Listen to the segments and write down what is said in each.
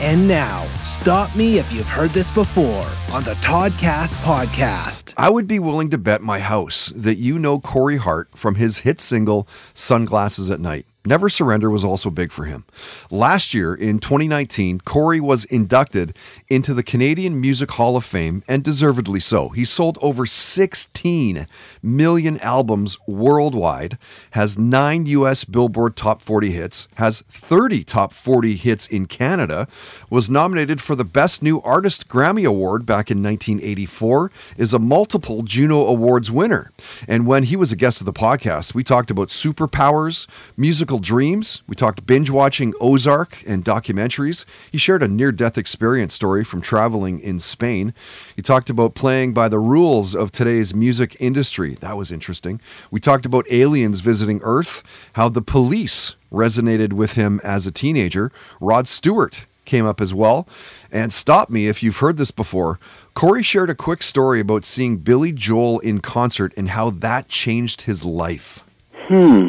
And now, stop me if you've heard this before on the Toddcast podcast. I would be willing to bet my house that you know Corey Hart from his hit single Sunglasses at Night. Never Surrender was also big for him. Last year, in 2019, Corey was inducted into the Canadian Music Hall of Fame, and deservedly so. He sold over 16 million albums worldwide, has nine US Billboard Top 40 hits, has 30 Top 40 hits in Canada, was nominated for the Best New Artist Grammy Award back in 1984, is a multiple Juno Awards winner. And when he was a guest of the podcast, we talked about superpowers, musical dreams. We talked binge watching Ozark and documentaries. He shared a near death experience story from traveling in Spain. He talked about playing by the rules of today's music industry. That was interesting. We talked about aliens visiting Earth, how the police resonated with him as a teenager. Rod Stewart came up as well. And stop me if you've heard this before. Corey shared a quick story about seeing Billy Joel in concert and how that changed his life. Hmm.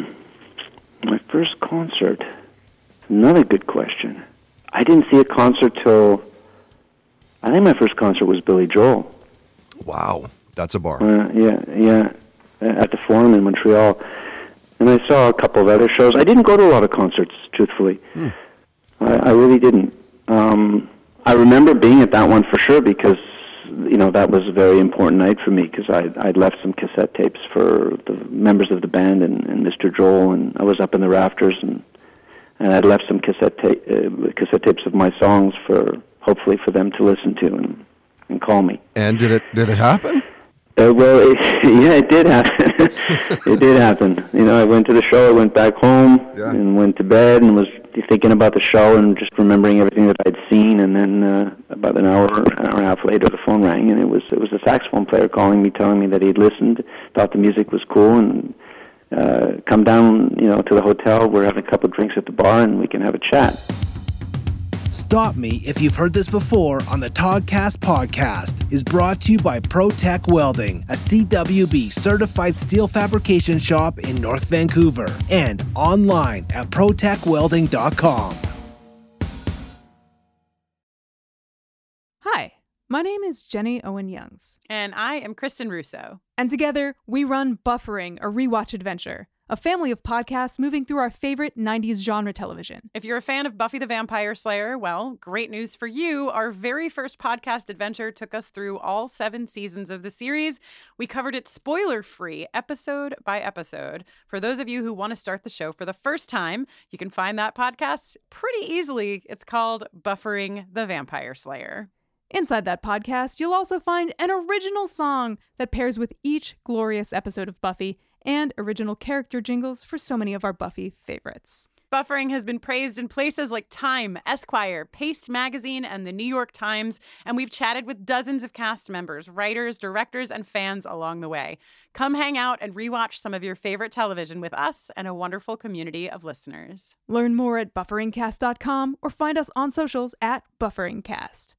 My first concert. Another good question. I didn't see a concert till. I think my first concert was Billy Joel. Wow, that's a bar. Uh, yeah, yeah, at the Forum in Montreal, and I saw a couple of other shows. I didn't go to a lot of concerts, truthfully. Hmm. I, I really didn't. Um, I remember being at that one for sure because you know that was a very important night for me because I I'd left some cassette tapes for the members of the band and, and Mr. Joel, and I was up in the rafters and and I'd left some cassette ta- uh, cassette tapes of my songs for hopefully for them to listen to and and call me. And did it did it happen? Uh, well, it, yeah, it did happen. it did happen. You know, I went to the show. I went back home Yeah. and went to bed and was thinking about the show and just remembering everything that I'd seen. And then uh, about an hour, an hour and a half later, the phone rang, and it was it was a saxophone player calling me, telling me that he'd listened, thought the music was cool, and uh, come down, you know, to the hotel. We're having a couple of drinks at the bar, and we can have a chat. Stop Me If You've Heard This Before on the Toddcast podcast is brought to you by ProTech Welding, a CWB certified steel fabrication shop in North Vancouver, and online at protechwelding.com. Hi, my name is Jenny Owen Youngs, And I am Kristen Russo. and together we run Buffering, a rewatch adventure, a family of podcasts moving through our favorite 90s genre television. If you're a fan of Buffy the Vampire Slayer, well, great news for you. Our very first podcast adventure took us through all seven seasons of the series. We covered it spoiler free, episode by episode. For those of you who want to start the show for the first time, you can find that podcast pretty easily. It's called Buffering the Vampire Slayer. Inside that podcast, you'll also find an original song that pairs with each glorious episode of Buffy and original character jingles for so many of our Buffy favorites. Buffering has been praised in places like Time, Esquire, Paste Magazine, and the New York Times, and we've chatted with dozens of cast members, writers, directors, and fans along the way. Come hang out and rewatch some of your favorite television with us and a wonderful community of listeners. Learn more at bufferingcast.com or find us on socials at bufferingcast.